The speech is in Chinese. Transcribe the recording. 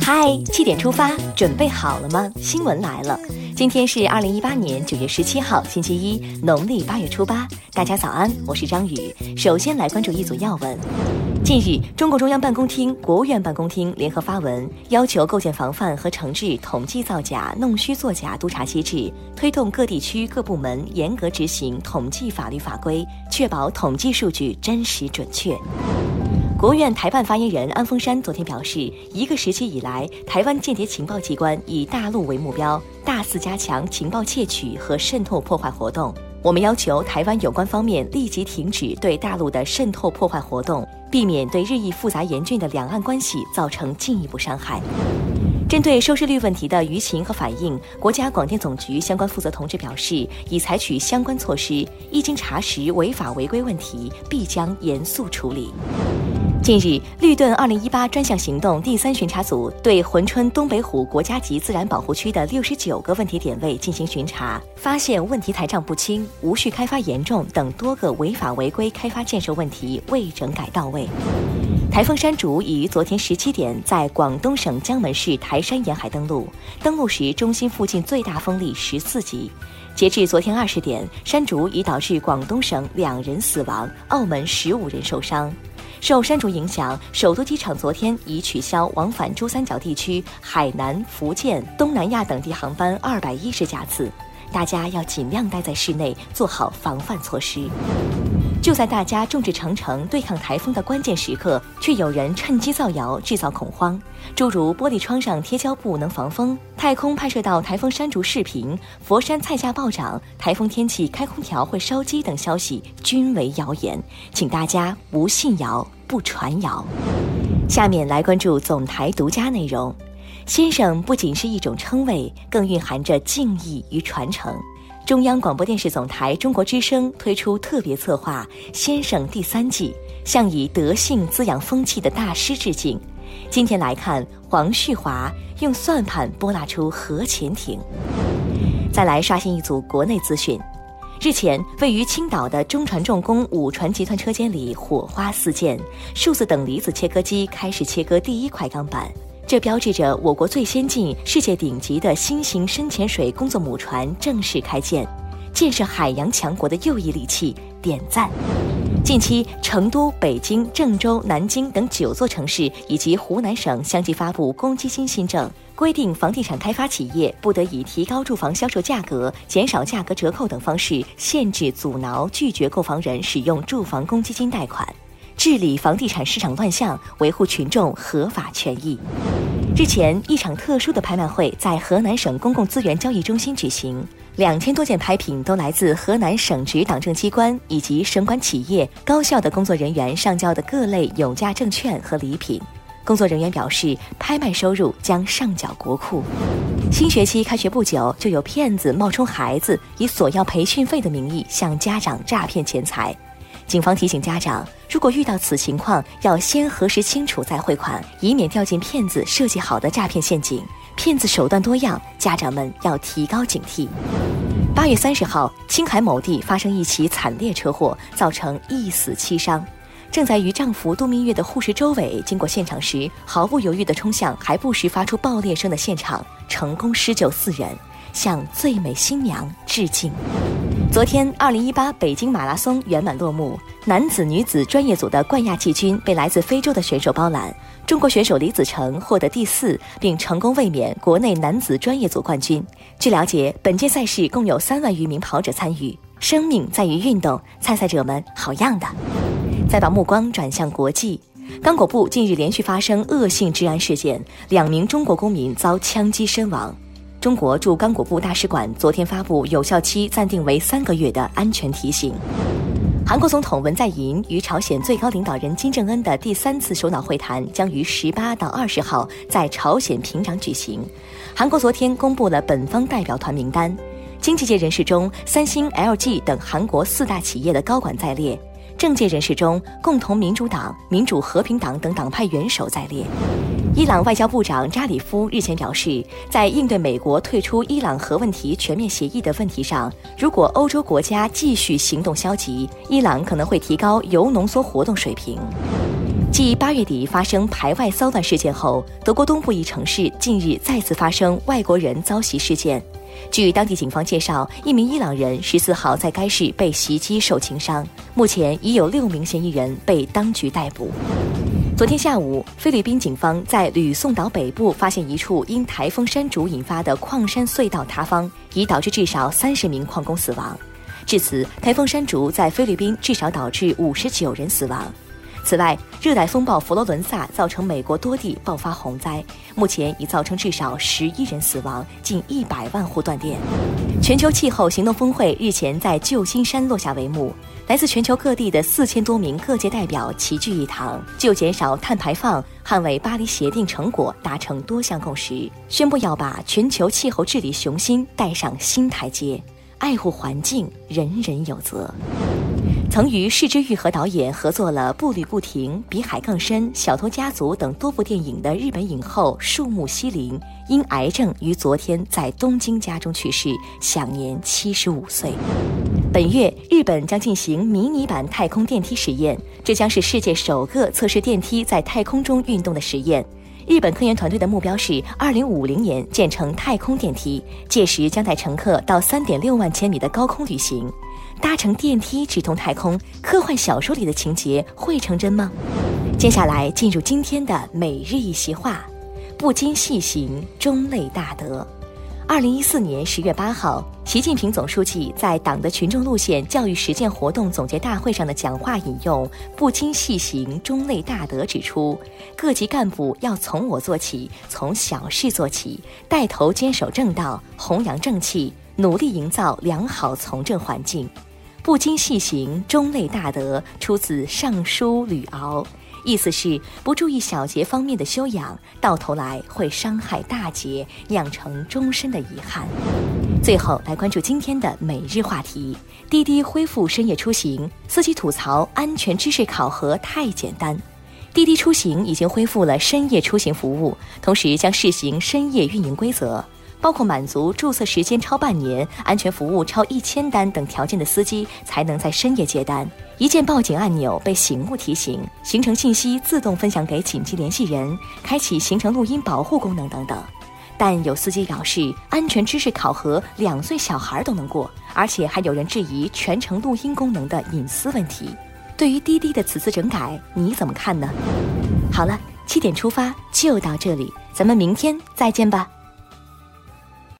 嗨，七点出发，准备好了吗？新闻来了，今天是二零一八年九月十七号，星期一，农历八月初八。大家早安，我是张宇。首先来关注一组要闻。近日，中共中央办公厅、国务院办公厅联合发文，要求构建防范和惩治统计造假、弄虚作假督查机制，推动各地区各部门严格执行统计法律法规，确保统计数据真实准确。国务院台办发言人安峰山昨天表示，一个时期以来，台湾间谍情报机关以大陆为目标，大肆加强情报窃取和渗透破坏活动。我们要求台湾有关方面立即停止对大陆的渗透破坏活动，避免对日益复杂严峻的两岸关系造成进一步伤害。针对收视率问题的舆情和反应，国家广电总局相关负责同志表示，已采取相关措施，一经查实违法违规问题，必将严肃处理。近日，绿盾二零一八专项行动第三巡查组对珲春东北虎国家级自然保护区的六十九个问题点位进行巡查，发现问题台账不清、无序开发严重等多个违法违规开发建设问题未整改到位。台风山竹已于昨天十七点在广东省江门市台山沿海登陆，登陆时中心附近最大风力十四级。截至昨天二十点，山竹已导致广东省两人死亡，澳门十五人受伤。受山竹影响，首都机场昨天已取消往返珠三角地区、海南、福建、东南亚等地航班二百一十架次。大家要尽量待在室内，做好防范措施。就在大家众志成城对抗台风的关键时刻，却有人趁机造谣，制造恐慌。诸如玻璃窗上贴胶布能防风、太空拍摄到台风山竹视频、佛山菜价暴涨、台风天气开空调会烧鸡等消息，均为谣言。请大家不信谣，不传谣。下面来关注总台独家内容。先生不仅是一种称谓，更蕴含着敬意与传承。中央广播电视总台中国之声推出特别策划《先生》第三季，向以德性滋养风气的大师致敬。今天来看黄旭华用算盘拨拉出核潜艇。再来刷新一组国内资讯。日前，位于青岛的中船重工五船集团车间里火花四溅，数字等离子切割机开始切割第一块钢板。这标志着我国最先进、世界顶级的新型深潜水工作母船正式开建，建设海洋强国的又一利器，点赞。近期，成都、北京、郑州、南京等九座城市以及湖南省相继发布公积金新政，规定房地产开发企业不得以提高住房销售价格、减少价格折扣等方式限制、阻挠、拒绝购房人使用住房公积金贷款。治理房地产市场乱象，维护群众合法权益。日前，一场特殊的拍卖会在河南省公共资源交易中心举行，两千多件拍品都来自河南省直党政机关以及省管企业、高校的工作人员上交的各类有价证券和礼品。工作人员表示，拍卖收入将上缴国库。新学期开学不久，就有骗子冒充孩子，以索要培训费的名义向家长诈骗钱财。警方提醒家长，如果遇到此情况，要先核实清楚再汇款，以免掉进骗子设计好的诈骗陷阱。骗子手段多样，家长们要提高警惕。八月三十号，青海某地发生一起惨烈车祸，造成一死七伤。正在与丈夫度蜜月的护士周伟经过现场时，毫不犹豫地冲向还不时发出爆裂声的现场，成功施救四人，向最美新娘致敬。昨天，二零一八北京马拉松圆满落幕。男子、女子专业组的冠亚季军被来自非洲的选手包揽。中国选手李子成获得第四，并成功卫冕国内男子专业组冠军。据了解，本届赛事共有三万余名跑者参与。生命在于运动，参赛者们好样的！再把目光转向国际，刚果部近日连续发生恶性治安事件，两名中国公民遭枪击身亡。中国驻刚果部大使馆昨天发布有效期暂定为三个月的安全提醒。韩国总统文在寅与朝鲜最高领导人金正恩的第三次首脑会谈将于十八到二十号在朝鲜平壤举行。韩国昨天公布了本方代表团名单，经济界人士中，三星、LG 等韩国四大企业的高管在列。政界人士中，共同民主党、民主和平党等党派元首在列。伊朗外交部长扎里夫日前表示，在应对美国退出伊朗核问题全面协议的问题上，如果欧洲国家继续行动消极，伊朗可能会提高铀浓缩活动水平。继八月底发生排外骚乱事件后，德国东部一城市近日再次发生外国人遭袭事件。据当地警方介绍，一名伊朗人十四号在该市被袭击受轻伤，目前已有六名嫌疑人被当局逮捕。昨天下午，菲律宾警方在吕宋岛北部发现一处因台风山竹引发的矿山隧道塌方，已导致至少三十名矿工死亡。至此，台风山竹在菲律宾至少导致五十九人死亡。此外，热带风暴佛罗伦萨造成美国多地爆发洪灾，目前已造成至少十一人死亡，近一百万户断电。全球气候行动峰会日前在旧金山落下帷幕，来自全球各地的四千多名各界代表齐聚一堂，就减少碳排放、捍卫巴黎协定成果达成多项共识，宣布要把全球气候治理雄心带上新台阶。爱护环境，人人有责。曾与市之愈和导演合作了《步履不停》《比海更深》《小偷家族》等多部电影的日本影后树木希林，因癌症于昨天在东京家中去世，享年七十五岁。本月，日本将进行迷你版太空电梯实验，这将是世界首个测试电梯在太空中运动的实验。日本科研团队的目标是二零五零年建成太空电梯，届时将带乘客到三点六万千米的高空旅行。搭乘电梯直通太空，科幻小说里的情节会成真吗？接下来进入今天的每日一席话：不经细行，终累大德。二零一四年十月八号，习近平总书记在党的群众路线教育实践活动总结大会上的讲话引用“不经细行，中类大德”，指出各级干部要从我做起，从小事做起，带头坚守正道，弘扬正气，努力营造良好从政环境。不经细行，中类大德，出自《尚书·吕敖》，意思是不注意小节方面的修养，到头来会伤害大节，酿成终身的遗憾。最后来关注今天的每日话题：滴滴恢复深夜出行，司机吐槽安全知识考核太简单。滴滴出行已经恢复了深夜出行服务，同时将试行深夜运营规则。包括满足注册时间超半年、安全服务超一千单等条件的司机，才能在深夜接单。一键报警按钮被醒目提醒，行程信息自动分享给紧急联系人，开启行程录音保护功能等等。但有司机表示，安全知识考核两岁小孩都能过，而且还有人质疑全程录音功能的隐私问题。对于滴滴的此次整改，你怎么看呢？好了，七点出发就到这里，咱们明天再见吧。